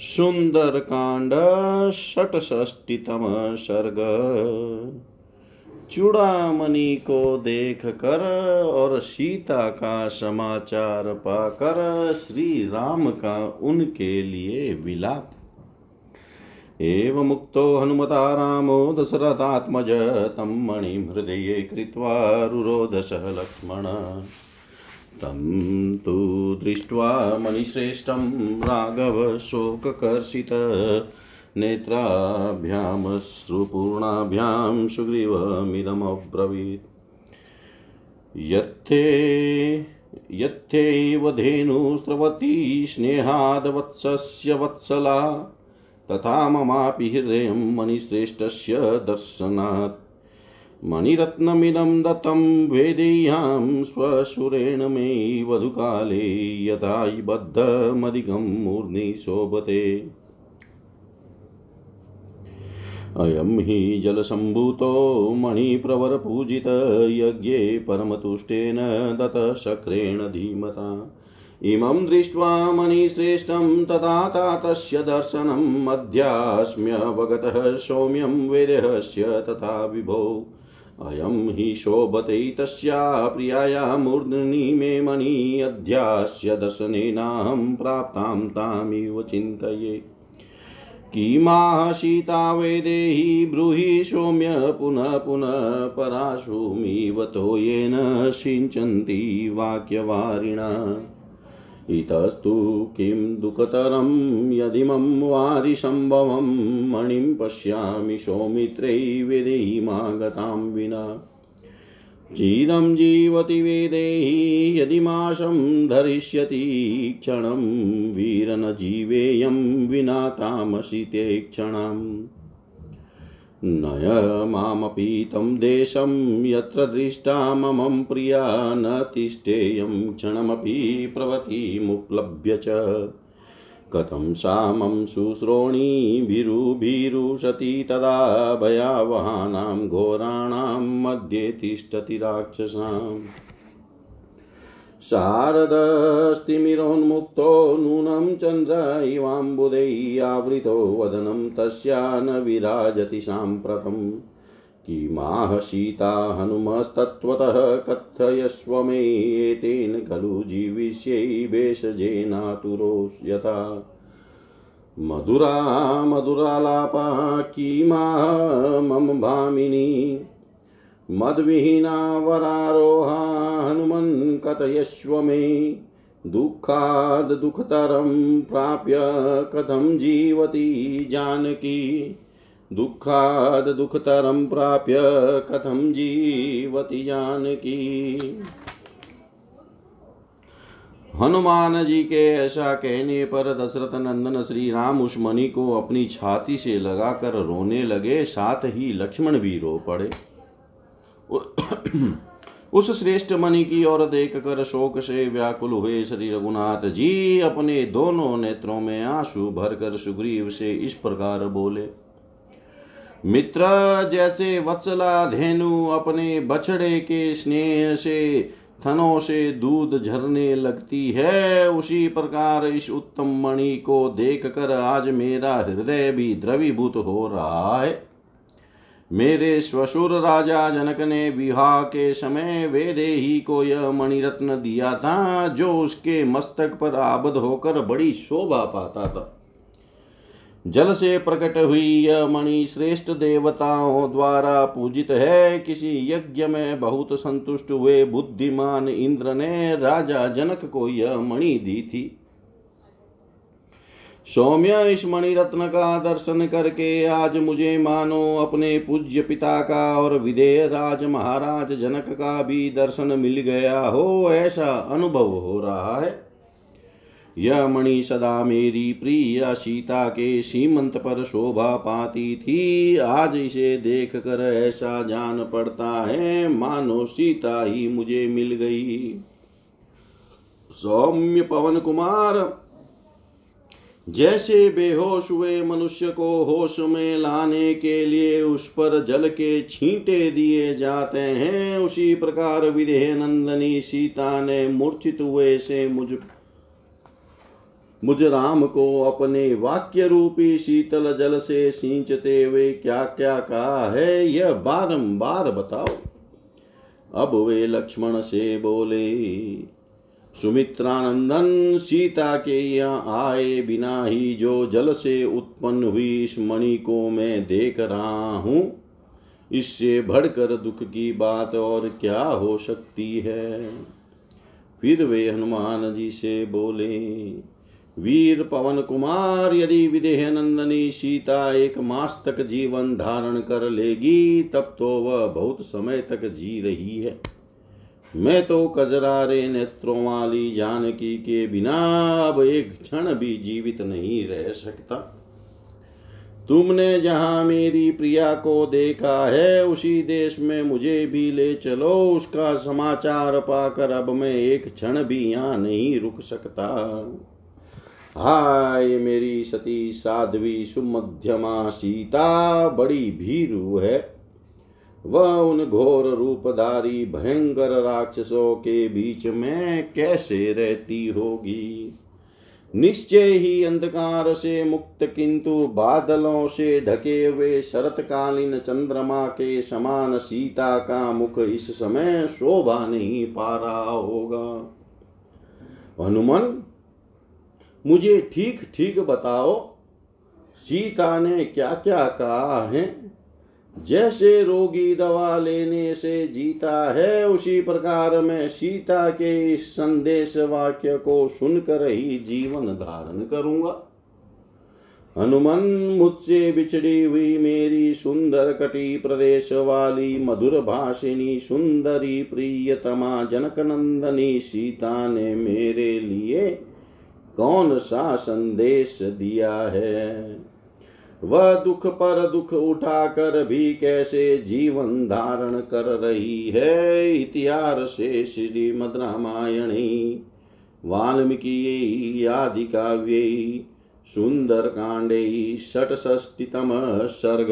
सुंदरकांड षटष्टितम सर्ग। चूड़ामणि को देख कर और सीता का समाचार पाकर श्री राम का उनके लिए विलाप। एव मुक्तो हनुमता रामो दशरथात्मज तं मणिहृदये कृत्वा रुरोदशः लक्ष्मण। तं तु दृष्ट्वा मणिश्रेष्ठं राघव शोककर्षित नेत्राभ्यामश्रुपूर्णाभ्यां सुग्रीवमिदमब्रवीत्। यत्थे यथैव धेनुस्रवती स्नेहादवत्सस्य वत्सला। तथा ममापि हृदयं मणिश्रेष्ठस्य दर्शनात्। मणिरत्नमिदं दत्तं वेदेय्यां स्वसुरेण मे वधुकाले यथा बद्धमधिकं मूर्ध्नि शोभते। अयं हि जलसम्भूतो मणिप्रवरपूजित यज्ञे परमतुष्टेन दत्तशक्रेण धीमता। इमं दृष्ट्वा मणिश्रेष्ठं तथा तातस्य दर्शनम् अध्यास्म्यवगतः सौम्यं वेदहस्य तथा विभो। अयं हि शोभते तस्या प्रियाया मूर्ध्नि मे मणि अध्यास्य दर्शनेनाहं प्राप्तां तामिव चिन्तये। किमाह सीता वेदेहि ब्रूहि सौम्य पुनः पुनः पराशुमिव तोयेन सिञ्चन्ति वाक्यवारिणा। इतस्तु किं दुःखतरं यदिमं वारिसम्भवं मणिं पश्यामि सौमित्रै वेदेहीमागतां विना। चिरं जीवति वेदेही यदिमाशं धरिष्यति क्षणं वीर न जीवेयं विना तामसि ते क्षणम्। नय मामपि तं देशं यत्र दृष्टा मम प्रिया न तिष्ठेयं क्षणमपि प्रवतिमुपलभ्य च। कथं सा मम शुश्रोणीभिरुभिरुशति तदा भयावहानां घोराणां मध्ये तिष्ठति राक्षसाम्। शारदस्तिमिरोन्मुक्तो नूनं चन्द्र इवाम्बुदैरावृतो वदनं तस्या न विराजति साम्प्रतम् किमाह सीता हनुमस्तत्त्वतः कथयस्व मे एतेन खलु जीविष्यै भेषजेनातुरो यथा मधुरा मधुरालापा किमाह मम भामिनी मद्विहीना वरारोहा हनुमन् कथयस्व मे। दुःखाद् दुःखतरं प्राप्य कथं जीवति जानकी। दुःखाद् दुःखतरं प्राप्य कथं जीवति जानकी। हनुमान जी के ऐसा कहने पर दशरथ नंदन श्री राम उस मणि को अपनी छाती से लगाकर रोने लगे, साथ ही लक्ष्मण भी रो पड़े। उस श्रेष्ठ मणि की ओर देख कर शोक से व्याकुल हुए श्री रघुनाथ जी अपने दोनों नेत्रों में आँसू भरकर सुग्रीव से इस प्रकार बोले, मित्र, जैसे वत्सला धेनु अपने बछड़े के स्नेह से, थनों से दूध झरने लगती है, उसी प्रकार इस उत्तम मणि को देख कर आज मेरा हृदय भी द्रवीभूत हो रहा है। मेरे स्वशुर राजा जनक ने विवाह के समय वेदेही को यह मणिरत्न दिया था, जो उसके मस्तक पर आबद होकर बड़ी शोभा पाता था। जल से प्रकट हुई यह मणि श्रेष्ठ देवताओं द्वारा पूजित है। किसी यज्ञ में बहुत संतुष्ट हुए बुद्धिमान इंद्र ने राजा जनक को यह मणि दी थी। सौम्य इस मणिरत्न का दर्शन करके आज मुझे मानो अपने पूज्य पिता का और विदेह राज महाराज जनक का भी दर्शन मिल गया हो, ऐसा अनुभव हो रहा है। यह मणि सदा मेरी प्रिय सीता के सीमंत पर शोभा पाती थी। आज इसे देख कर ऐसा जान पड़ता है, मानो सीता ही मुझे मिल गई। सौम्य पवन कुमार जैसे बेहोश हुए मनुष्य को होश में लाने के लिए उस पर जल के छींटे दिए जाते हैं, उसी प्रकार विदेह नंदनी सीता ने मूर्छित हुए से मुझ मुझ राम को अपने वाक्य रूपी शीतल जल से सींचते हुए क्या क्या कहा है, यह बारंबार बताओ। अब वे लक्ष्मण से बोले सुमित्रानंदन सीता के यहाँ आए बिना ही जो जल से उत्पन्न हुई इस मणि को मैं देख रहा हूँ, इससे भड़कर दुख की बात और क्या हो सकती है? फिर वे हनुमान जी से बोले, वीर पवन कुमार, यदि विदेह नंदनी सीता एक मास तक जीवन धारण कर लेगी, तब तो वह बहुत समय तक जी रही है। मैं तो कजरारे नेत्रों वाली जानकी के बिना अब एक क्षण भी जीवित नहीं रह सकता। तुमने जहाँ मेरी प्रिया को देखा है, उसी देश में मुझे भी ले चलो, उसका समाचार पाकर अब मैं एक क्षण भी यहाँ नहीं रुक सकता। हाय मेरी सती साध्वी सुमध्यमा सीता, बड़ी भीरु है। वह उन घोर रूपधारी, भयंकर राक्षसों के बीच में कैसे रहती होगी? निश्चय ही अंधकार से मुक्त, किंतु बादलों से ढके हुए शरतकालीन चंद्रमा के समान सीता का मुख इस समय शोभा नहीं पा रहा होगा। हनुमान, मुझे ठीक ठीक बताओ, सीता ने क्या क्या कहा है? जैसे रोगी दवा लेने से जीता है, उसी प्रकार मैं सीता के इस संदेश वाक्य को सुनकर ही जीवन धारण करूँगा। हनुमान मुझसे बिछड़ी हुई मेरी सुंदर कटी प्रदेश वाली मधुर भाषिनी सुंदरी प्रियतमा जनक नंदनी सीता ने मेरे लिए कौन सा संदेश दिया है? वह दुख पर दुख उठाकर भी कैसे जीवन धारण कर रही है? इतिहास से श्रीमद रामायणी वाल्मीकि आदि काव्य सुंदर कांडे षट्षष्टितम सर्ग,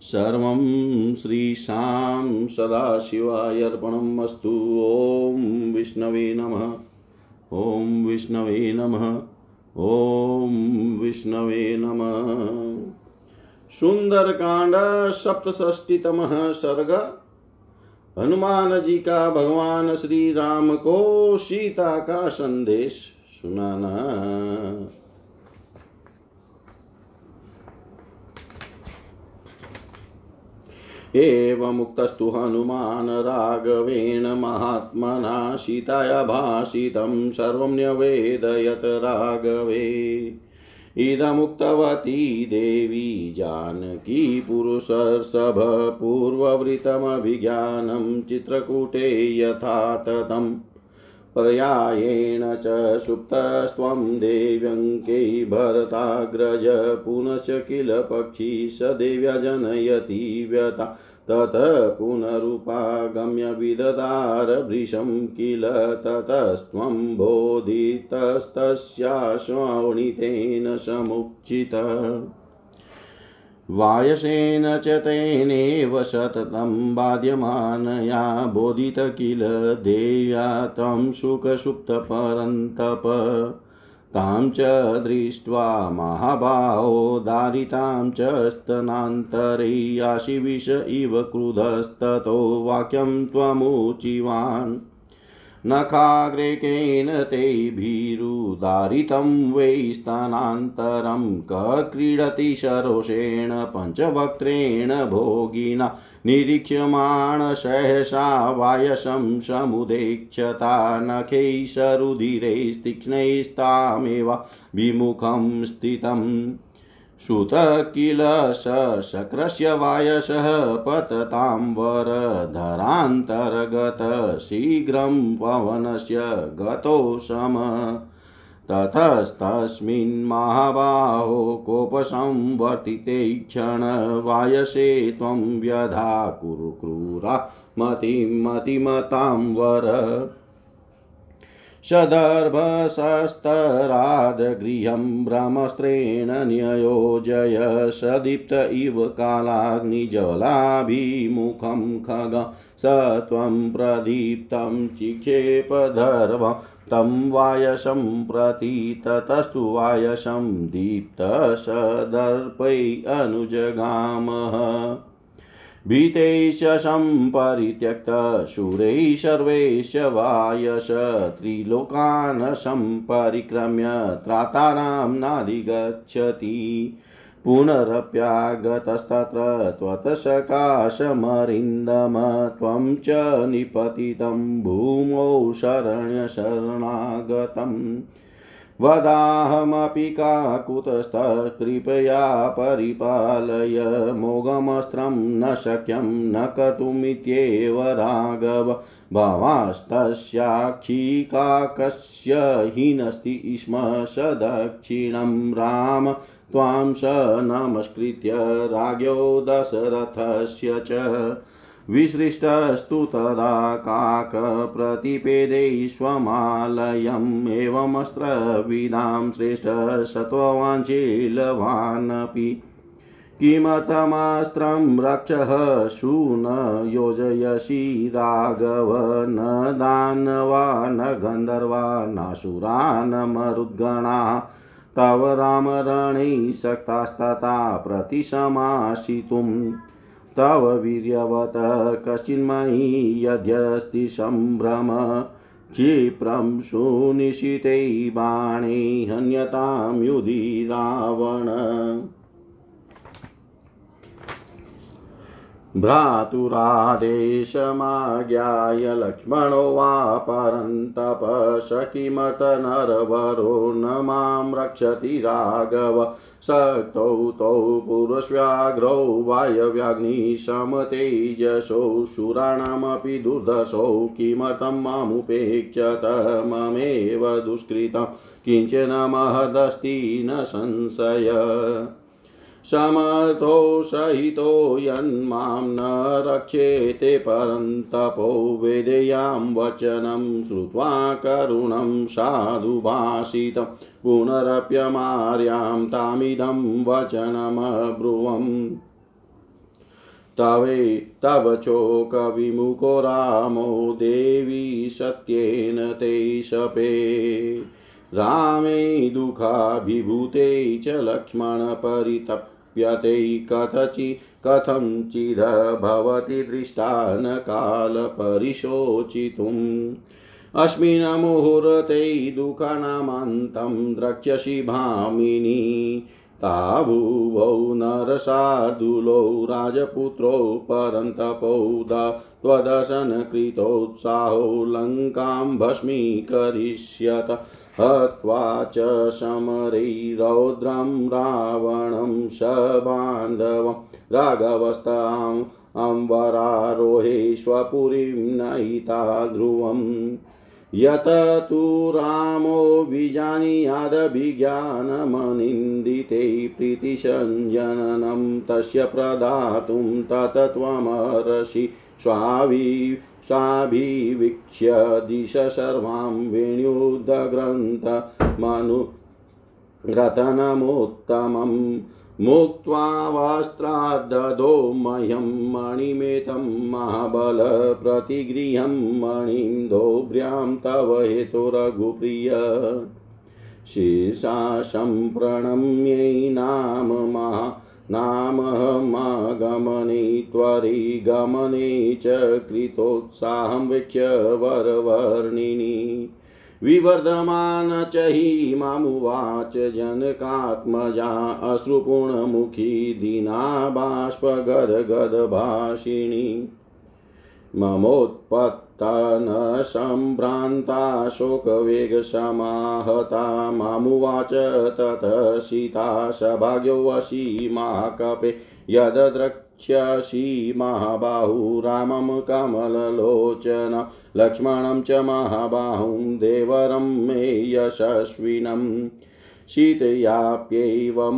सर्वं श्रीशां सदाशिवाय अर्पणम् अस्तु विष्णवे नमः। ॐ विष्णवे नमः। ओम विष्णवे नमः। सुंदर कांड सप्तष्टितम सर्ग। हनुमान जी का भगवान श्री राम को सीता का संदेश सुनाना। एवमुक्तस्तु हनुमान् राघवेण महात्मना सीताया भाषितं सर्वं न्यवेदयत् राघवे। इदमुक्तवती देवी जानकी पुरुषर्षभ पूर्ववृतमभिज्ञानं चित्रकूटे यथा ततम् पर्यायेण च सुप्तस्त्वं देव्यङ्के भरताग्रज पुनश्च किल पक्षी स देव्या जनयति व्यथा। ततः पुनरुपागम्य विदधारभृशं किल ततस्त्वं बोधितस्तस्याश्वणितेन समुचित वायसेन च तेनेव सततं बाध्यमानया बोधित किल देया त्वं सुखसुप्तपरन्तप। तां च दृष्ट्वा महाभावो दारितां च स्तनान्तरे इव क्रुधस्ततो वाक्यं त्वमुचिवान्। नखाग्रेकेन ते भीरुदारितं वै स्थानान्तरं क क्रीडति सरोषेण पञ्चवक्त्रेण भोगिना निरीक्ष्यमाण सहसा वायसं समुदेक्षता नखैशरुधिरैस्तीक्ष्णैस्तामेव विमुखं स्थितम् सुत किल शक्रस्य वायसः पततां वरधरान्तर्गत शीघ्रं पवनस्य गतो सम ततस्तस्मिन् महाबाहो कोपसंवर्तिते क्षण वायसे त्वं व्यधा कुरु क्रूरा मतिं मतिमतां वर सदर्भशस्तराद्गृहं ब्रह्मस्त्रेण न्ययोजय सदीप्त इव कालाग्निज्वलाभिमुखं खग स त्वं प्रदीप्तं चिक्षेपधर्वं तं वायसं प्रति ततस्तु वायसं दीप्तसदर्पै अनुजगामः। भीतैश्च सम्परित्यक्तशूरैः सर्वैश्च वायस त्रिलोकान् सम्परिक्रम्य त्रातारां नाधिगच्छति। पुनरप्यागतस्तत्र त्वत्सकाशमरिन्दम, त्वं च निपतितं भूमौ शरण्यशरणागतम्। वदाहमपि काकुतस्थः, कृपया परिपालय। मोघमस्त्रं न शक्यं न कर्तुमित्येव राघव। भवास्तस्याक्षिकाकस्य हीनस्ति स्म स दक्षिणं राम। त्वां स नमस्कृत्य राज्ञो दशरथस्य च। विसृष्टस्तु तदा काकप्रतिपेदे स्वमालयम् एवमस्त्रविदां श्रेष्ठ सत्त्ववाञ्चीलवानपि किमर्थमस्त्रं रक्षः शून योजयसि राघव न दानवा न गन्धर्वा नासुरा न मरुद्गणा तव रामरणे शक्तास्तथा प्रतिशमासितुम् तव वीर्यवत कश्चिन्मयि यद्यस्ति सम्भ्रम क्षिप्रं सुनिशितै बाणे हन्यतां युधि रावण। भ्रातुरादेशमाज्ञाय लक्ष्मणो वा परन्तप स किमत नरवरो न माँ रक्षति राघव। शक्तौ तौ पुरुष्व्याघ्रौ वायव्याग्निशमतेजसौ सुराणामपि दुर्दशौ किमर्थं मामुपेक्षत ममेव दुष्कृतं। किंचन महदस्ति न संशय। समर्थो सहितो यन्मां न रक्षेते परन्तपो वेदेयां वचनं श्रुत्वा करुणं साधुभाषितं पुनरप्यमार्यां तामिदं वचनमब्रुवम्। तवे, तव चोकविमुखो रामो देवी सत्येन ते शपे। रामे दुःखाभिभूते च लक्ष्मणपरितप् प्यते कथचि कथञ्चिद्भवति दृष्टा न कालपरिशोचितुम् अस्मिन् मुहूर्ते दुःखानामन्तं द्रक्ष्यसि भामिनी ताभुवौ नरशार्दूलौ राजपुत्रौ परन्तपौ त्वदर्शनकृतोत्साहो लङ्कां भस्मीकरिष्यत। हत्वा च समरैरौद्रं रावणं सबान्धवं राघवस्ताम् अम्बरारोहे स्वपुरीं नयिता ध्रुवम् यत तु रामो विजानीयादभिज्ञानमनिन्दिते प्रीतिसञ्जननं तस्य प्रदातुं तत त्वमर्षि स्वाभि स्वाभिवीक्ष्य दिश सर्वां वेणुदग्रन्थमनु रतनमुत्तमम् मुक्त्वा वस्त्राद्ददो मह्यं मणिमेतं महाबलप्रतिगृहं मणिं दोभ्र्यां तव हेतुरघुप्रिय शीर्षासम्प्रणम्यै नाम महा नामहमागमने त्वरिगमने च कृतोत्साहं वीक्ष्य वरवर्णिनी। विवर्धमान च हि मामुवाच जनकात्मजा अश्रुपूर्णमुखी दीना बाष्पगदगदभाषिणी। ममोत्पत्ता न सम्भ्रान्ता शोकवेगसमाहता मामुवाच तत सीता सभाग्योऽसि महाकपे यदद्रक्ष्यसि महाबाहु रामं कमललोचन लक्ष्मणं च महाबाहुं देवरं मे यशस्विनं। शीतयाप्यैव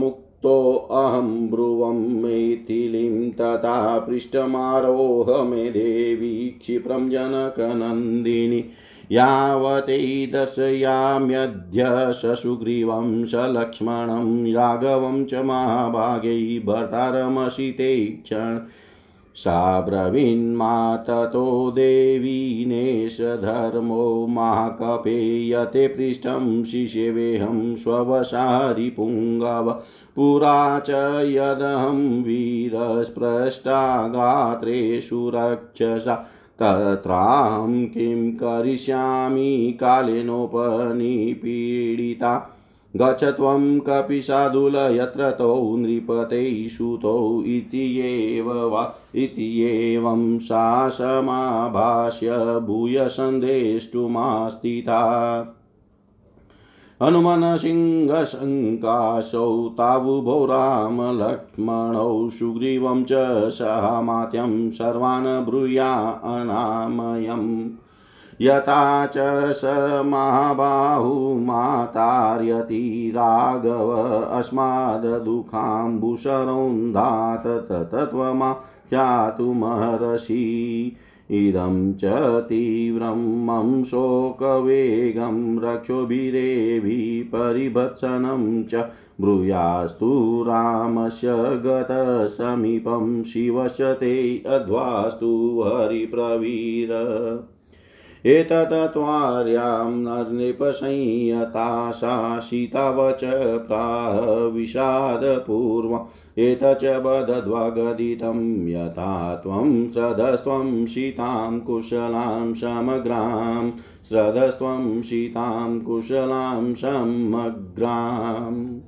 मुक्तोऽहं ब्रुवं मैथिलीं तथा पृष्ठमारोह मे देवी क्षिप्रं जनकनन्दिनी। यावते दर्शयाम्यद्य ससुग्रीवं सलक्ष्मणं राघवं च महाभागै भर्तारमसि ते क्षण सा ब्रवीन्मा ततो देवीनेशधर्मो महाकपेयते पृष्ठं शिशेवेऽहं स्ववसारिपुङ्गव पुरा च यदहं वीरस्पृष्टागात्रेषु रक्षसा। तत्राहं किं करिष्यामि कालेनोपनिपीडिता। गच्छ त्वं कपिशादुल यत्र तौ नृपते सुतौ इत्येव वा इत्येवं सा समाभाष्य भूय सन्देष्टुमास्थिता हनुमनसिंहशङ्काशौ तावुभौ रामलक्ष्मणौ सुग्रीवं च सहामात्यं सर्वान् ब्रूया अनामयम् यथा च स महाबाहुमातार्यति राघव अस्माद्दुःखाम्बुशरौन्धात् तत्त्वमा ख्यातुमहर्षि इदं च तीव्रं मम शोकवेगं रक्षोभिरेभिः परिभत्सनं च ब्रूयास्तु रामस्य गतसमीपं शिवस्य ते अध्वास्तु हरिप्रवीर। एतत्त्वार्यां नृपसंयता सा सीतावच प्राह विषादपूर्वम् एतच्च वदध्वगदितं यथा त्वं श्रद्धस्त्वं सीतां कुशलां समग्रां श्रद्धस्त्वं सीतां कुशलां समग्राम्।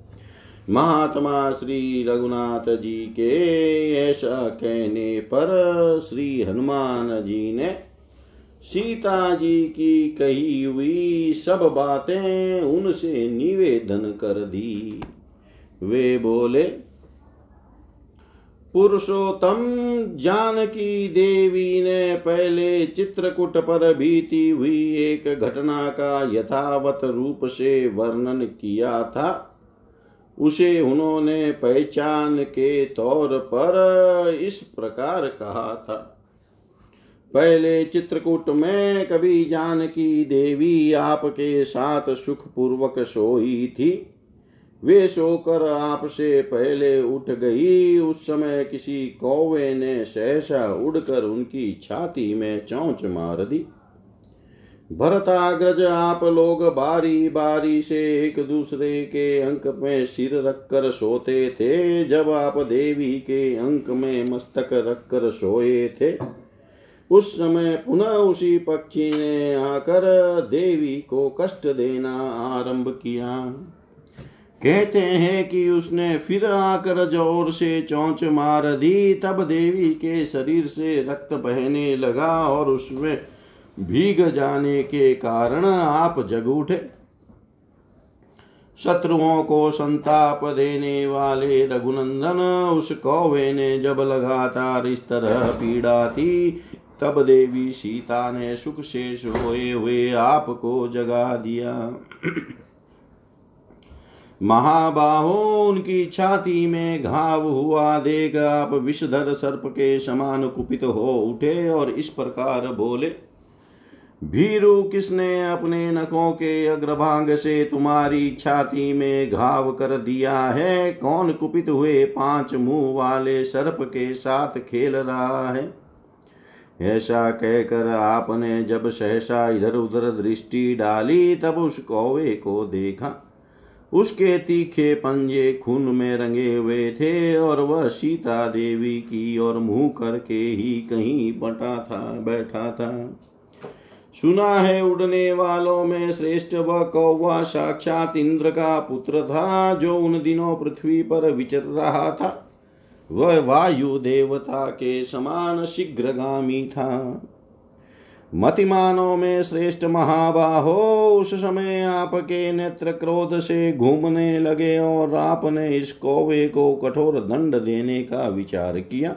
महात्मा श्री रघुनाथ जी के ऐसा कहने पर श्री हनुमान जी ने सीता जी की कही हुई सब बातें उनसे निवेदन कर दी। वे बोले, पुरुषोत्तम, जानकी देवी ने पहले चित्रकूट पर बीती हुई एक घटना का यथावत रूप से वर्णन किया था। उसे उन्होंने पहचान के तौर पर इस प्रकार कहा था। पहले चित्रकूट में कभी जानकी देवी आपके साथ सुख पूर्वक सोई थी। वे सोकर आपसे पहले उठ गई। उस समय किसी कौवे ने सहसा उड़कर उनकी छाती में चौंच मार दी। भरताग्रज आप लोग बारी बारी से एक दूसरे के अंक में सिर रखकर सोते थे। जब आप देवी के अंक में मस्तक रखकर सोए थे उस समय पुनः उसी पक्षी ने आकर देवी को कष्ट देना आरंभ किया। कहते हैं कि उसने फिर आकर ज़ोर से चौंच मार दी। तब देवी के शरीर से रक्त बहने लगा और उसमें भीग जाने के कारण आप जग उठे। शत्रुओं को संताप देने वाले रघुनंदन उस कौवे ने जब लगातार इस तरह पीड़ा थी तब देवी सीता ने सुख से सोए हुए आपको जगा दिया। महाबाहो, उनकी छाती में घाव हुआ। देख आप विषधर सर्प के समान कुपित हो उठे और इस प्रकार बोले, भीरु, किसने अपने नखों के अग्रभाग से तुम्हारी छाती में घाव कर दिया है? कौन कुपित हुए पाँच मुँह वाले सर्प के साथ खेल रहा है? ऐसा कहकर आपने जब सहसा इधर उधर दृष्टि डाली, तब उस कौवे को देखा। उसके तीखे पंजे खून में रंगे हुए थे और वह सीता देवी की ओर मुँह करके ही कहीं बटा था, बैठा था। सुना है उड़ने वालों में श्रेष्ठ व कौवा साक्षात इंद्र का पुत्र था, जो उन दिनों पृथ्वी पर विचर रहा था। वह वायु देवता के समान शीघ्रगामी था। मतिमानों में श्रेष्ठ महाबाहो, उस समय आपके नेत्र क्रोध से घूमने लगे और आपने इस कौवे को कठोर दंड देने का विचार किया।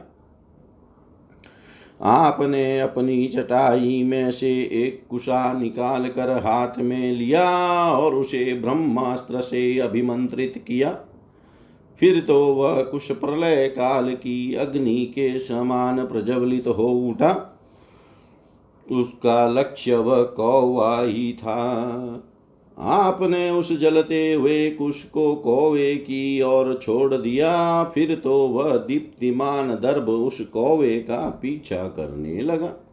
आपने अपनी चटाई में से एक कुशा निकाल कर हाथ में लिया और उसे ब्रह्मास्त्र से अभिमंत्रित किया। फिर तो वह कुश प्रलय काल की अग्नि के समान प्रज्वलित हो उठा। उसका लक्ष्य वह कौवा ही था। आपने उस जलते हुए कुश को कौवे की ओर छोड़ दिया। फिर तो वह दीप्तिमान दर्भ उस कौवे का पीछा करने लगा।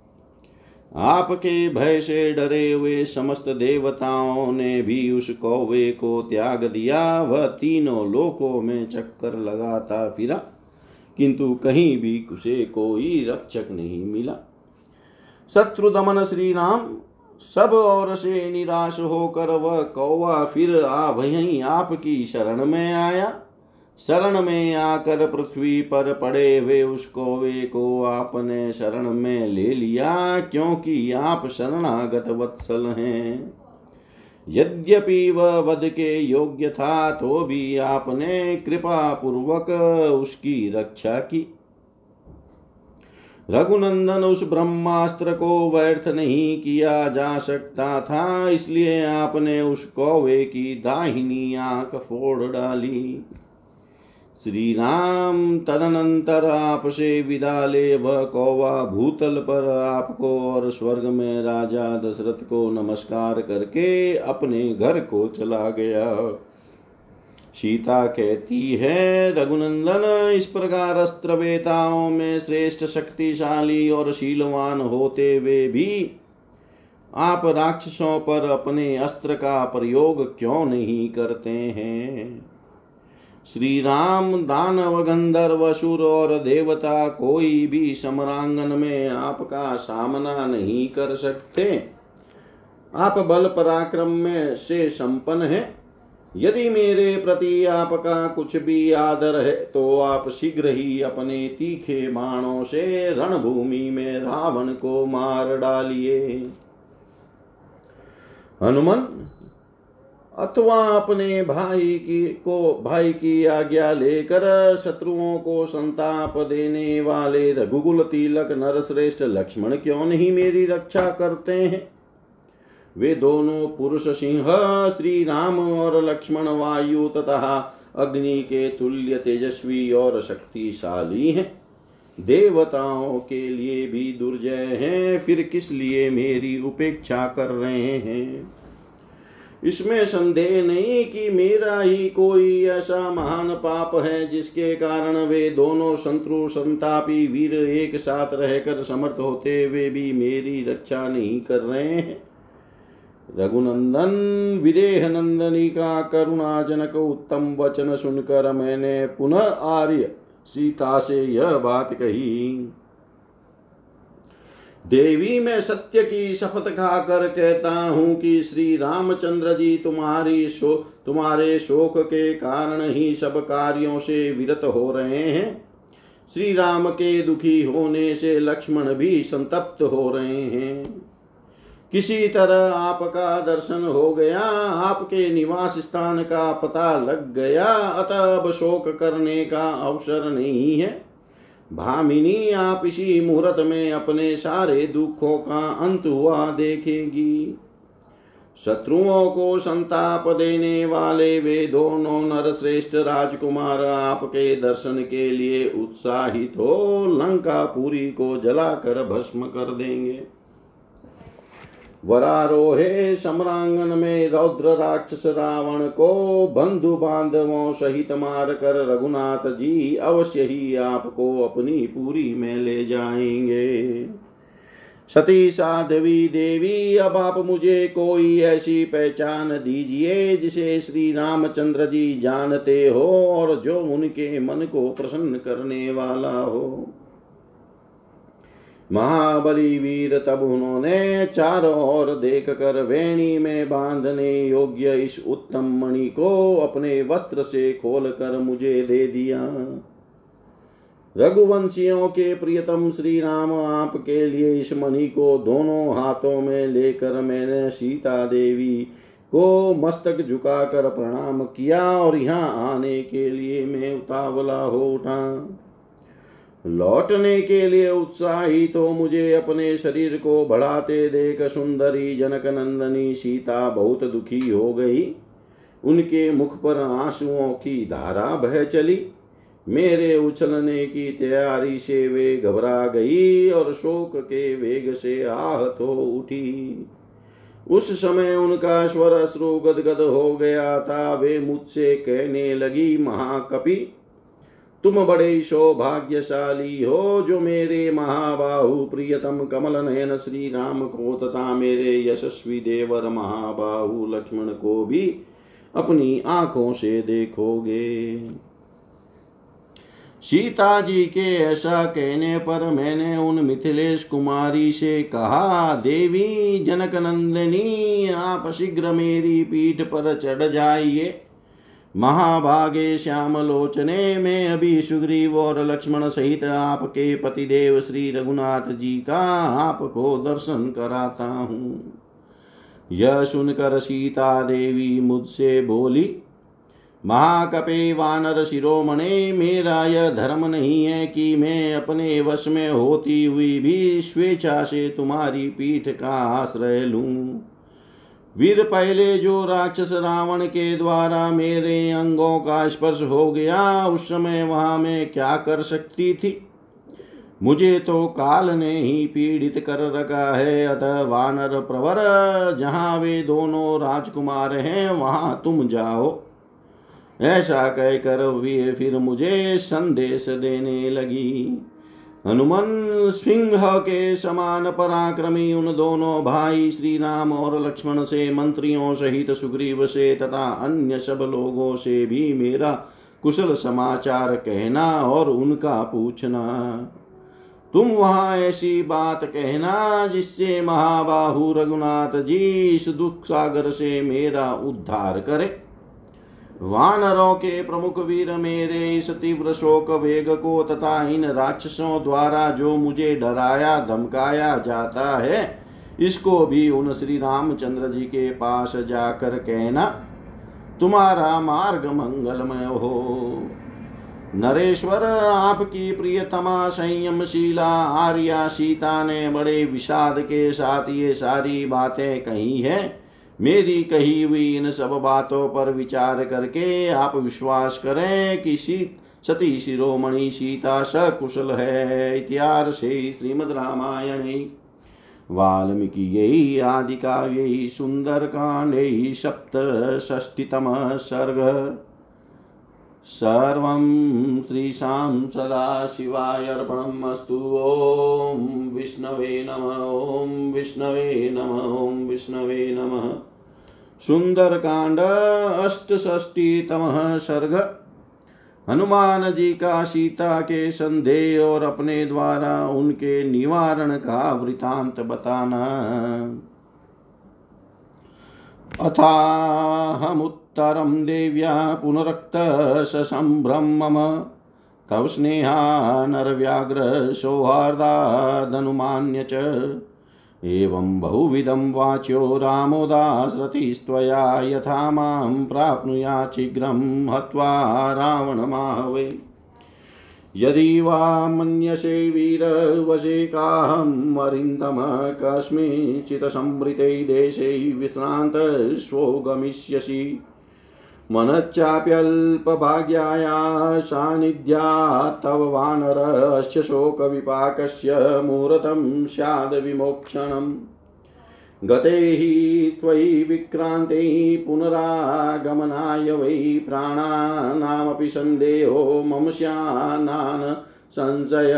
आपके भय से डरे हुए समस्त देवताओं ने भी उस कौवे को त्याग दिया। वह तीनों लोकों में चक्कर लगाता फिरा, किंतु कहीं भी उसे कोई रक्षक नहीं मिला। शत्रु दमन श्री राम सब और से निराश होकर वह कौवा फिर आ वहीं आपकी शरण में आया। शरण में आकर पृथ्वी पर पड़े हुए उस कौवे को आपने शरण में ले लिया, क्योंकि आप शरणागत वत्सल हैं। यद्यपि वह वध के योग्य था तो भी आपने कृपा पूर्वक उसकी रक्षा की। रघुनंदन उस ब्रह्मास्त्र को व्यर्थ नहीं किया जा सकता था, इसलिए आपने उस कौवे की दाहिनी आँख फोड़ डाली। श्री राम तदनंतर आपसे विदा ले वह कौवा भूतल पर आपको और स्वर्ग में राजा दशरथ को नमस्कार करके अपने घर को चला गया। सीता कहती है, रघुनंदन, इस प्रकार अस्त्र वेताओं में श्रेष्ठ शक्तिशाली और शीलवान होते हुए भी आप राक्षसों पर अपने अस्त्र का प्रयोग क्यों नहीं करते हैं? श्री राम दानव गंधर्व सुर और देवता कोई भी समरांगन में आपका सामना नहीं कर सकते। आप बल पराक्रम में से संपन्न है। यदि मेरे प्रति आपका कुछ भी आदर है तो आप शीघ्र ही अपने तीखे बाणों से रणभूमि में रावण को मार डालिए। हनुमान अथवा अपने भाई की, को भाई की आज्ञा लेकर शत्रुओं को संताप देने वाले रघुकुल तिलक नरश्रेष्ठ लक्ष्मण क्यों नहीं मेरी रक्षा करते हैं? वे दोनों पुरुष सिंह श्री राम और लक्ष्मण वायु तथा अग्नि के तुल्य तेजस्वी और शक्तिशाली हैं। देवताओं के लिए भी दुर्जय हैं, फिर किस लिए मेरी उपेक्षा कर रहे हैं? इसमें संदेह नहीं कि मेरा ही कोई ऐसा महान पाप है, जिसके कारण वे दोनों शत्रु संतापी वीर एक साथ रहकर समर्थ होते हुए भी मेरी रक्षा नहीं कर रहे हैं। रघुनंदन, विदेह नंदनी का करुणाजनक उत्तम वचन सुनकर मैंने पुनः आर्य सीता से यह बात कही। देवी मैं सत्य की शपथ खाकर कहता हूँ कि श्री रामचंद्र जी तुम्हारी शो, तुम्हारे शोक के कारण ही सब कार्यों से विरत हो रहे हैं। श्री राम के दुखी होने से लक्ष्मण भी संतप्त हो रहे हैं। किसी तरह आपका दर्शन हो गया, आपके निवास स्थान का पता लग गया, अतः अब शोक करने का अवसर नहीं है। भामिनी आप इसी मुहूर्त में अपने सारे दुखों का अंत हुआ देखेगी। शत्रुओं को संताप देने वाले वे दोनों नरश्रेष्ठ राजकुमार आपके दर्शन के लिए उत्साहित हो लंका पुरी को जलाकर भस्म कर देंगे। वरारोहे सम्रांगन में रौद्र राक्षस रावण को बंधु बांधवों सहित मार कर रघुनाथ जी अवश्य ही आपको अपनी पूरी में ले जाएँगे। सती साधवी देवी, अब आप मुझे कोई ऐसी पहचान दीजिए जिसे श्री रामचंद्र जी जानते हो और जो उनके मन को प्रसन्न करने वाला हो। महाबली वीर तब उन्होंने चारों ओर देख कर वेणी में बांधने योग्य इस उत्तम मणि को अपने वस्त्र से खोल कर मुझे दे दिया। रघुवंशियों के प्रियतम श्री राम आपके लिए इस मणि को दोनों हाथों में लेकर मैंने सीता देवी को मस्तक झुकाकर प्रणाम किया और यहाँ आने के लिए मैं उतावला हो उठा। लौटने के लिए उत्साही तो मुझे अपने शरीर को बढ़ाते देख सुंदरी जनक नंदनी सीता बहुत दुखी हो गई। उनके मुख पर आंसुओं की धारा बह चली। मेरे उछलने की तैयारी से वे घबरा गई और शोक के वेग से आहत हो उठी। उस समय उनका स्वर अश्रु गदगद हो गया था। वे मुझसे कहने लगी, महाकपि तुम बड़े सौभाग्यशाली हो जो मेरे महाबाहु प्रियतम कमल नयन श्री राम को तथा मेरे यशस्वी देवर महाबाहु लक्ष्मण को भी अपनी आँखों से देखोगे। सीता जी के ऐसा कहने पर मैंने उन मिथिलेश कुमारी से कहा, देवी जनक नंदिनी, आप शीघ्र मेरी पीठ पर चढ़ जाइए। महाभागे श्याम लोचने में अभी सुग्रीव और लक्ष्मण सहित आपके पतिदेव श्री रघुनाथ जी का आपको दर्शन कराता हूँ। यह सुनकर सीता देवी मुझसे बोली, महाकपे वानर शिरोमणे, मेरा यह धर्म नहीं है कि मैं अपने वश में होती हुई भी स्वेच्छा से तुम्हारी पीठ का आश्रय लूँ। वीर पहले जो राक्षस रावण के द्वारा मेरे अंगों का स्पर्श हो गया, उस समय वहाँ मैं क्या कर सकती थी? मुझे तो काल ने ही पीड़ित कर रखा है, अतः वानर प्रवर, जहाँ वे दोनों राजकुमार हैं, वहाँ तुम जाओ। ऐसा कहकर वे फिर मुझे संदेश देने लगी। हनुमान सिंह के समान पराक्रमी उन दोनों भाई श्री राम और लक्ष्मण से, मंत्रियों सहित सुग्रीव से तथा अन्य सब लोगों से भी मेरा कुशल समाचार कहना और उनका पूछना। तुम वहाँ ऐसी बात कहना जिससे महाबाहु रघुनाथ जी इस दुख सागर से मेरा उद्धार करे। वानरों के प्रमुख वीर मेरे इस तीव्र शोक वेग को तथा इन राक्षसों द्वारा जो मुझे डराया, धमकाया जाता है, इसको भी उन श्री रामचंद्र जी के पास जाकर कहना। तुम्हारा मार्ग मंगलमय हो। नरेश्वर, आपकी प्रियतमा संयमशीला आर्या सीता ने बड़े विषाद के साथ ये सारी बातें कही है। मेरी कही हुई इन सब बातों पर विचार करके आप विश्वास करें कि सती शिरोमणि सीता सकुशल है, इतिहास से श्रीमद रामायण। वाल्मीकि आदि काव्य सुंदर कांडे सप्तषष्टितम सर्ग। सर्वं श्रीशां सदाशिवाय अर्पणम् अस्तु। ॐ विष्णवे नम, ॐ विष्णवे नम, ॐ विष्णवे नमः। सुंदरकांड अष्टष्टीतम सर्ग। हनुमान जी का सीता के संदेह और अपने द्वारा उनके निवारण का वृतांत बताना। अथाहमुत्तरं देव्या पुनरक्तसम्भ्रमम तव स्नेहा नरव्याघ्रसौहार्दादनुमान्य च। एवं बहुविधं वाच्यो रामोदास्रतिस्त्वया यथा माँ प्राप्नुयात् शीघ्रं हत्वा रावणमाहवे। यदि वा मन्यसे वीरवशे काहं वरिन्दम कस्मिंश्चित्संवृते देशे विश्रान्तस्वो गमिष्यसि मनश्चाप्यल्पभाग्याया सान्निध्यात् तव वानरस्य शोकविपाकस्य मुहूर्तं स्याद्विमोक्षणम् गते हि त्वयि विक्रान्ते पुनरागमनाय वै प्राणानामपि सन्देहो मम स्यानान् संशय।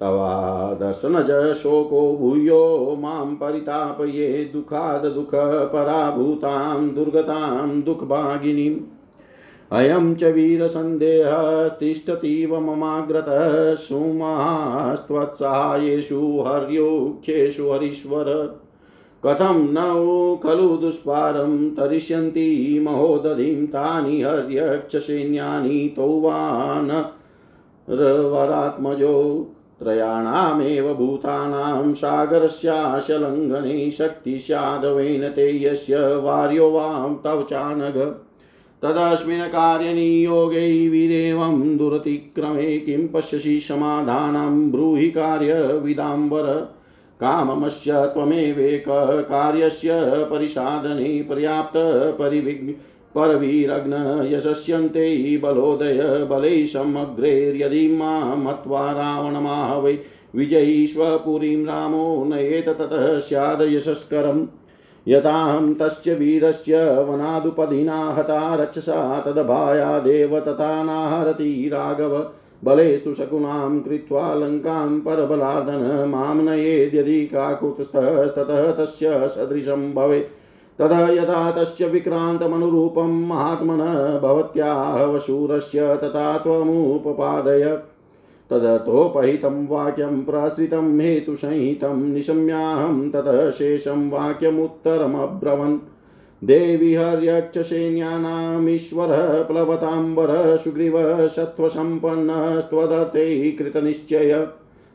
तवादर्शनज शोको भूयो माँ परितापये दुःखाद् दुःखपराभूतां दुर्गतां दुःखभागिनीम्। अयं च वीरसन्देहस्तिष्ठतीव ममाग्रतः सुमहास्त्वत्सहायेषु हर्योख्येषु हरीश्वर। कथं न खलु दुष्पारं तरिष्यन्ति महोदधिं तानि हर्यक्षसैन्यानि तौ वा न रवरात्मजो त्रयाणामेव भूतानां सागरस्याशलङ्घने शक्ति स्यादवेन ते यस्य वार्यो वां तव चानघ तदस्मिन् कार्यनियोगे वीरेवं दुरतिक्रमे किं पश्यसि समाधानं ब्रूहि कार्यविदाम्बर। काममस्य त्वमेवेक कार्यस्य परिसाधने पर्याप्त परवीरग्न यशस्यन्ते बलोदय बलै समग्रेर्यदि माँ मत्वा विजयी स्वपुरीं रामो नयेत ततः स्याद यशस्करम् यथाहं तस्य वीरस्य वनादुपधिना हता रक्षसा तदभायादेव तथा नाहरति राघव। बलेस्तु शकुनां कृत्वा लङ्कां परबलादन माँ नयेद्यदि काकुतस्ततः तस्य सदृशं भवेत् तदा यथा तस्य विक्रान्तमनुरूपं महात्मनः भवत्याः वशूरस्य तथा त्वमुपपादय। तदतोपहितं वाक्यं प्रसृतं हेतुसंहितं निशम्याहं ततः शेषं वाक्यमुत्तरमब्रवन्। देवी हर्यक्षसैन्यानामीश्वरः प्लवताम्बरः सुग्रीवः सत्त्वसम्पन्नस्त्वदते कृतनिश्चय।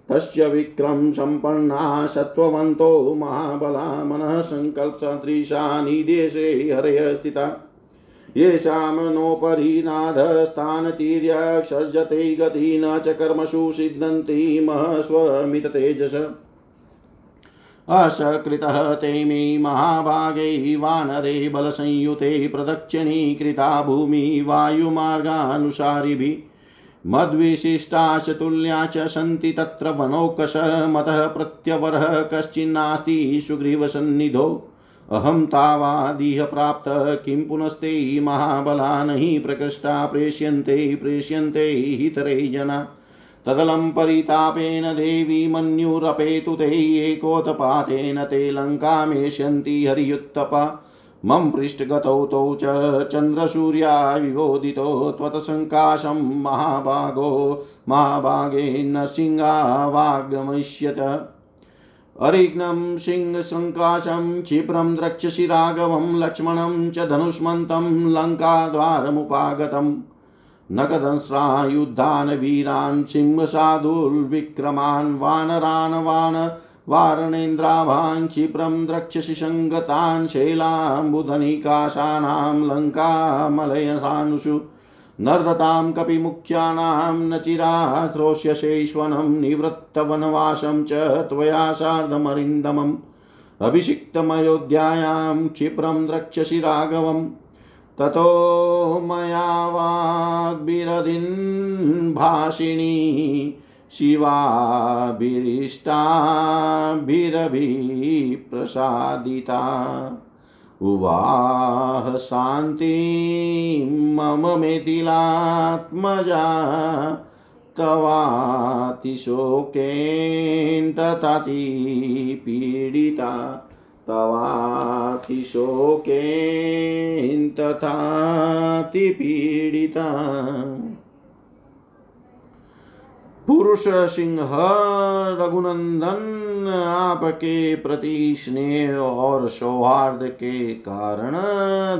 तस्य विक्रम सम्पन्ना सत्त्ववन्तो महाबला मनः सङ्कल्पसदृशा निदेशे हरय स्थिता। येषामनोपरि नाधस्थानतीर्यक्षजते गति न च कर्मसु सिद्धन्ति महस्वमिततेजस। असकृतः ते मे महाभागे वानरे बलसंयुते प्रदक्षिणीकृता भूमि वायुमार्गानुसारिभिः। मद्विशिष्टा च सन्ति तत्र वनौकश मतः प्रत्यवरः कश्चिन्नास्ति सुग्रीवसन्निधौ। अहं तावादिह प्राप्त किं पुनस्ते महाबला नहि प्रकृष्टा प्रेष्यन्ते प्रेष्यन्ते हितरे जना। तदलं परितापेन देवी मन्युरपेतु ते एकोत्पातेन ते लङ्कामेष्यन्ति हरियुत्तपा। मम पृष्ठगतौ तौ च चन्द्रसूर्या विवोदितो त्वत्सङ्काशं महाभागो, महाभागे नरसिंहावागमिष्यत अरिघ्नं सिंहसङ्काशं, क्षिप्रं द्रक्ष्यसि राघवं लक्ष्मणं च धनुष्मन्तं लङ्काद्वारमुपागतम् नकदंस्रायुद्धान् वीरान् सिंहसाधुर्विक्रमान्, वानरान्, वान वारणेन्द्राभां क्षिप्रं द्रक्ष्यसि सङ्गतान् शैलाम्बुधनिकाशानां लङ्कामलयसानुषु नर्दतां कपिमुख्यानां न चिराश्रोष्यशेष्वनं निवृत्तवनवासं च त्वया सार्धमरिन्दमम् अभिषिक्तमयोध्यायां क्षिप्रं द्रक्ष्यसि राघवम् ततो मया वाग्भिरदिन् भाषिणी शिवाभिरिष्टाभिरभिप्रसादिता। उवाह शान्तिं मम मिथिलात्मजा। तवातिशोकेन तथाति पीडिता तवातिशोकेन तथाति पीडिता पुरुष सिंह रघुनंदन आपके प्रति स्नेह और सौहार्द के कारण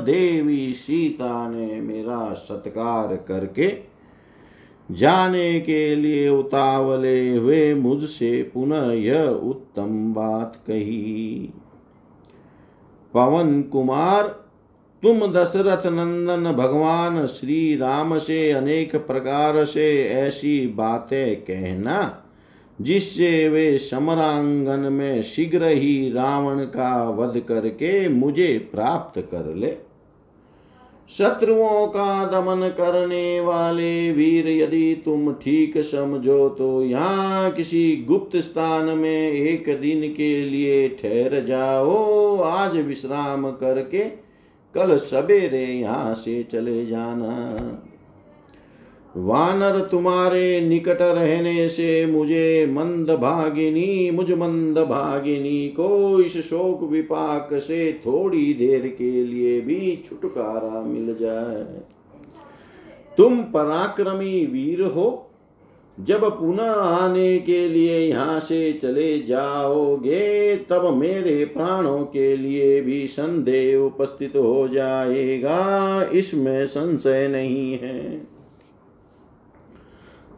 देवी सीता ने मेरा सत्कार करके जाने के लिए उतावले हुए मुझसे पुनः यह उत्तम बात कही। पवन कुमार तुम दशरथ नंदन भगवान श्री राम से अनेक प्रकार से ऐसी बातें कहना, जिससे वे समरांगन में शीघ्र ही रावण का वध करके मुझे प्राप्त कर ले। शत्रुओं का दमन करने वाले वीर, यदि तुम ठीक समझो तो यहाँ किसी गुप्त स्थान में एक दिन के लिए ठहर जाओ, आज विश्राम करके कल सवेरे यहाँ से चले जाना। वानर तुम्हारे निकट रहने से मुझे मंद भागिनी, मुझ मंद भागिनी को इस शोक विपाक से थोड़ी देर के लिए भी छुटकारा मिल जाए। तुम पराक्रमी वीर हो जब पुनः आने के लिए यहाँ से चले जाओगे, तब मेरे प्राणों के लिए भी संदेह उपस्थित हो जाएगा। इसमें संशय नहीं है।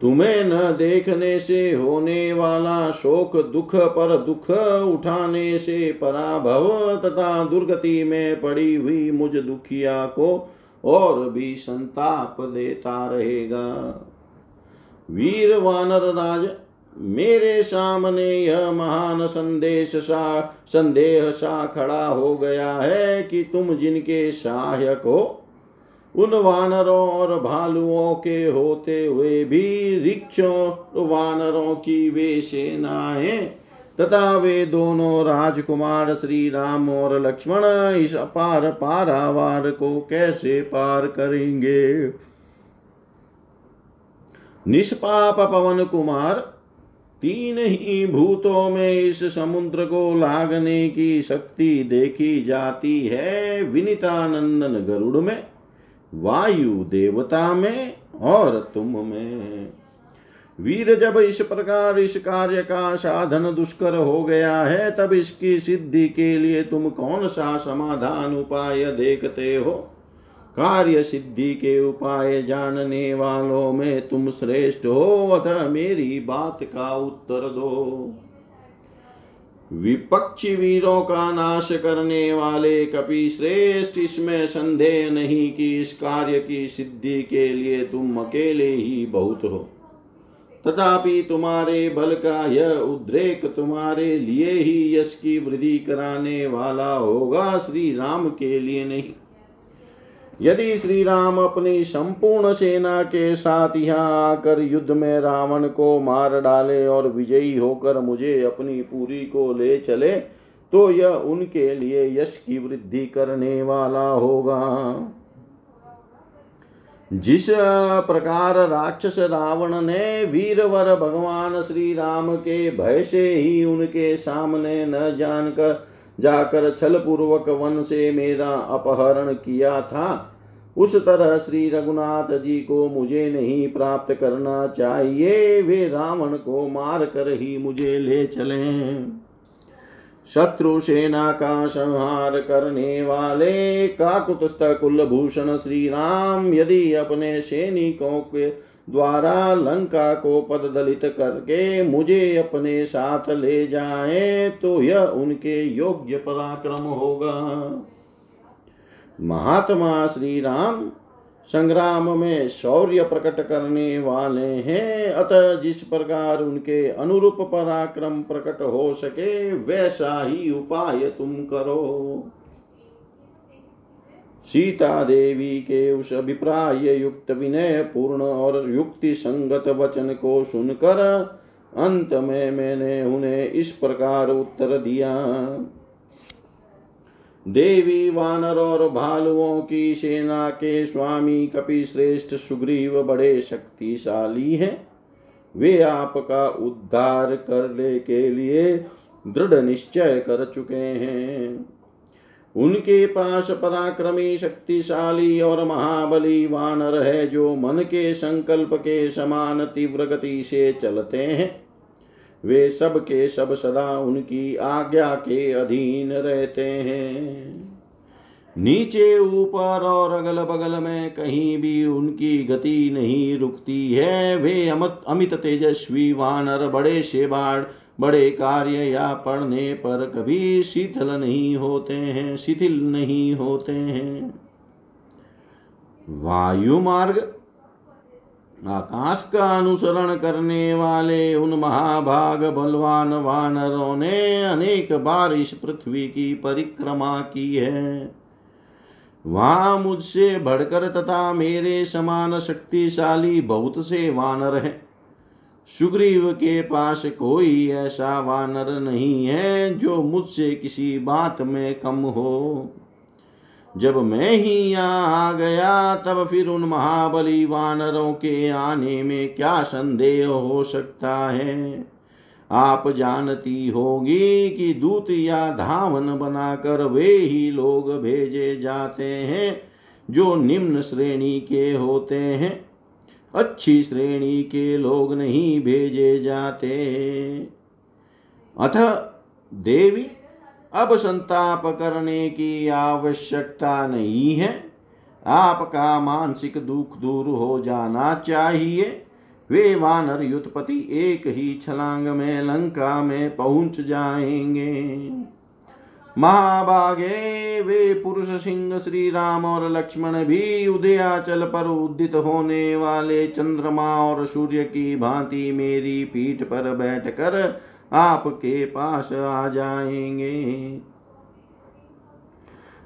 तुम्हें न देखने से होने वाला शोक, दुख, पर दुख उठाने से पराभव तथा दुर्गति में पड़ी हुई मुझ दुखिया को और भी संताप देता रहेगा। वीर वानर राज मेरे सामने यह महान संदेश सा, संदेह सा खड़ा हो गया है कि तुम जिनके सहायक हो, उन वानरों और भालुओं के होते हुए भी रिक्षों, वानरों की वे सेनाएँ, तथा वे दोनों राजकुमार श्री राम और लक्ष्मण इस अपार पारावार को कैसे पार करेंगे? निष्पाप पवन कुमार, तीन ही भूतों में इस समुद्र को लागने की शक्ति देखी जाती है विनितानंदन गरुड़ में, वायु देवता में और तुम में। वीर जब इस प्रकार इस कार्य का साधन दुष्कर हो गया है, तब इसकी सिद्धि के लिए तुम कौन सा समाधान उपाय देखते हो? कार्य सिद्धि के उपाय जानने वालों में तुम श्रेष्ठ हो, अतः मेरी बात का उत्तर दो। विपक्षी वीरों का नाश करने वाले कपि श्रेष्ठ, इसमें संदेह नहीं कि इस कार्य की सिद्धि के लिए तुम अकेले ही बहुत हो। तथापि तुम्हारे बल का यह उद्रेक तुम्हारे लिए ही यश की वृद्धि कराने वाला होगा, श्री राम के लिए नहीं। यदि श्री राम अपनी संपूर्ण सेना के साथ यहाँ आकर युद्ध में रावण को मार डाले और विजयी होकर मुझे अपनी पूरी को ले चले तो यह उनके लिए यश की वृद्धि करने वाला होगा। जिस प्रकार राक्षस रावण ने वीरवर भगवान श्री राम के भय से ही उनके सामने न जानकर, जाकर छल पूर्वक वन से मेरा अपहरण किया था उस तरह श्री रघुनाथ जी को मुझे नहीं प्राप्त करना चाहिए। वे रावण को मार कर ही मुझे ले चले। शत्रु सेना का संहार करने वाले काकुतस्थ कुलभूषण श्री राम यदि अपने सैनिकों के द्वारा लंका को पद दलित करके मुझे अपने साथ ले जाए तो यह उनके योग्य पराक्रम होगा। महात्मा श्री राम संग्राम में शौर्य प्रकट करने वाले हैं। अतः जिस प्रकार उनके अनुरूप पराक्रम प्रकट हो सके, वैसा ही उपाय तुम करो। सीता देवी के उस अभिप्राय युक्त विनय पूर्ण और युक्ति संगत वचन को सुनकर, अंत में मैंने उन्हें इस प्रकार उत्तर दिया। देवी वानर और भालुओं की सेना के स्वामी कपि श्रेष्ठ सुग्रीव बड़े शक्तिशाली हैं। वे आपका उद्धार करने के लिए दृढ़ निश्चय कर चुके हैं। उनके पास पराक्रमी शक्तिशाली और महाबली वानर है जो मन के संकल्प के समान तीव्र गति से चलते हैं। वे सब के सब सदा उनकी आज्ञा के अधीन रहते हैं। नीचे, ऊपर और अगल बगल में कहीं भी उनकी गति नहीं रुकती है। वे अमित अमित तेजस्वी, वानर, बड़े शेबाड़, बड़े कार्य या पढ़ने पर कभी शीतल नहीं होते हैं, शिथिल नहीं होते हैं। वायु मार्ग आकाश का अनुसरण करने वाले उन महाभाग बलवान वानरों ने अनेक बार इस पृथ्वी की परिक्रमा की है। वहाँ मुझसे बढ़कर तथा मेरे समान शक्तिशाली बहुत से वानर हैं। सुग्रीव के पास कोई ऐसा वानर नहीं है जो मुझसे किसी बात में कम हो। जब मैं ही यहाँ आ गया, तब फिर उन महाबली वानरों के आने में क्या संदेह हो सकता है? आप जानती होगी कि दूत या धावन बनाकर वे ही लोग भेजे जाते हैं, जो निम्न श्रेणी के होते हैं। अच्छी श्रेणी के लोग नहीं भेजे जाते। अथ देवी अब संताप करने की आवश्यकता नहीं है। आपका मानसिक दुख दूर हो जाना चाहिए। वे वानर युतपति एक ही छलांग में लंका में पहुँच जाएँगे। महाभागे वे पुरुष सिंह श्री राम और लक्ष्मण भी उदयाचल पर उदित होने वाले चंद्रमा और सूर्य की भांति मेरी पीठ पर बैठकर आपके पास आ जाएँगे।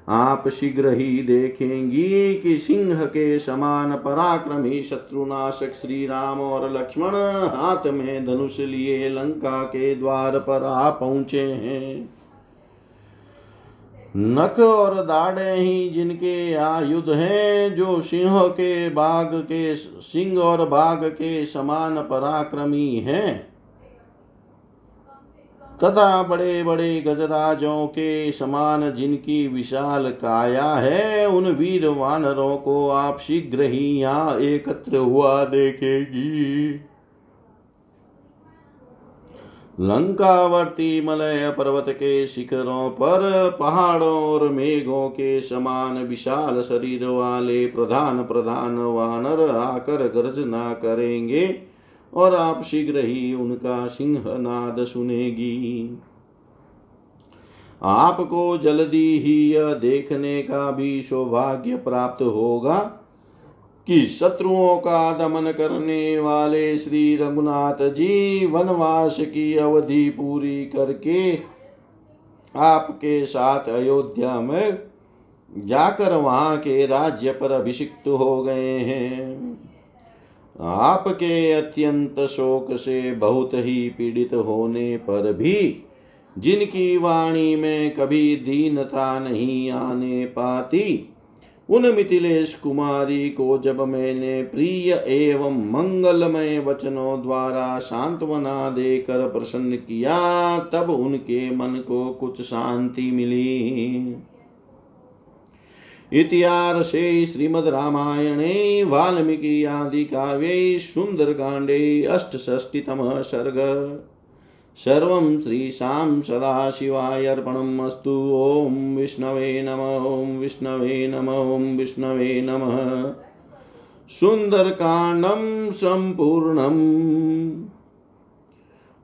आप शीघ्र ही देखेंगी कि सिंह के समान पराक्रमी शत्रुनाशक श्री राम और लक्ष्मण हाथ में धनुष लिए लंका के द्वार पर आ पहुँचे हैं। नख और दाढ़े ही जिनके आयुध हैं, जो सिंह के बाघ के, सिंह और बाघ के समान पराक्रमी हैं। तथा बड़े बड़े गजराजों के समान जिनकी विशाल काया है, उन वीर वानरों को आप शीघ्र ही यहाँ एकत्र हुआ देखेगी। लंकावर्ती मलय पर्वत के शिखरों पर, पहाड़ों और मेघों के समान विशाल शरीर वाले प्रधान प्रधान वानर आकर गर्जना करेंगे। और आप शीघ्र ही उनका सिंहनाद सुनेगी। आपको जल्दी ही यह देखने का भी सौभाग्य प्राप्त होगा कि शत्रुओं का दमन करने वाले श्री रघुनाथ जी वनवास की अवधि पूरी करके आपके साथ अयोध्या में जाकर वहाँ के राज्य पर अभिषिक्त हो गए हैं। आपके अत्यंत शोक से बहुत ही पीड़ित होने पर भी जिनकी वाणी में कभी दीनता नहीं आने पाती, उन मिथिलेश कुमारी को जब मैंने प्रिय एवं मंगलमय वचनों द्वारा सांत्वना देकर प्रसन्न किया, तब उनके मन को कुछ शांति मिली। इतिहासे श्रीमद्रामायणे वाल्मीकि आदिकाव्ये सुन्दरकाण्डे अष्टषष्टितमः सर्ग। सर्वं श्रीशां सदाशिवाय अर्पणम् अस्तु। ॐ विष्णवे नम, ॐ विष्णवे नम, ॐ विष्णवे नमः। सुन्दरकाण्डं सम्पूर्णम्।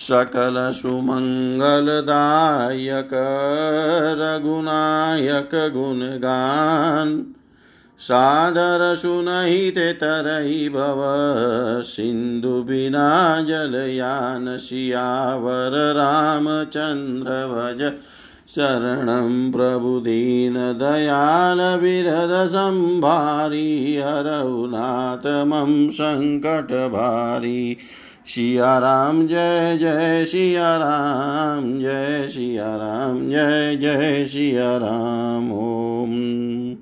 सकलसुमङ्गलदायक रघुनायक गुणगान्। सादर सुनहिते तरई भव सिन्धुबिना जलयान सियावर रामचन्द्र भज शरणं प्रभुदीनदयालविरदसंभारी हरौनाथ मम सङ्कटभारी सिया राम जय जय सिया राम जय सिया राम जय जय सिया राम ओम।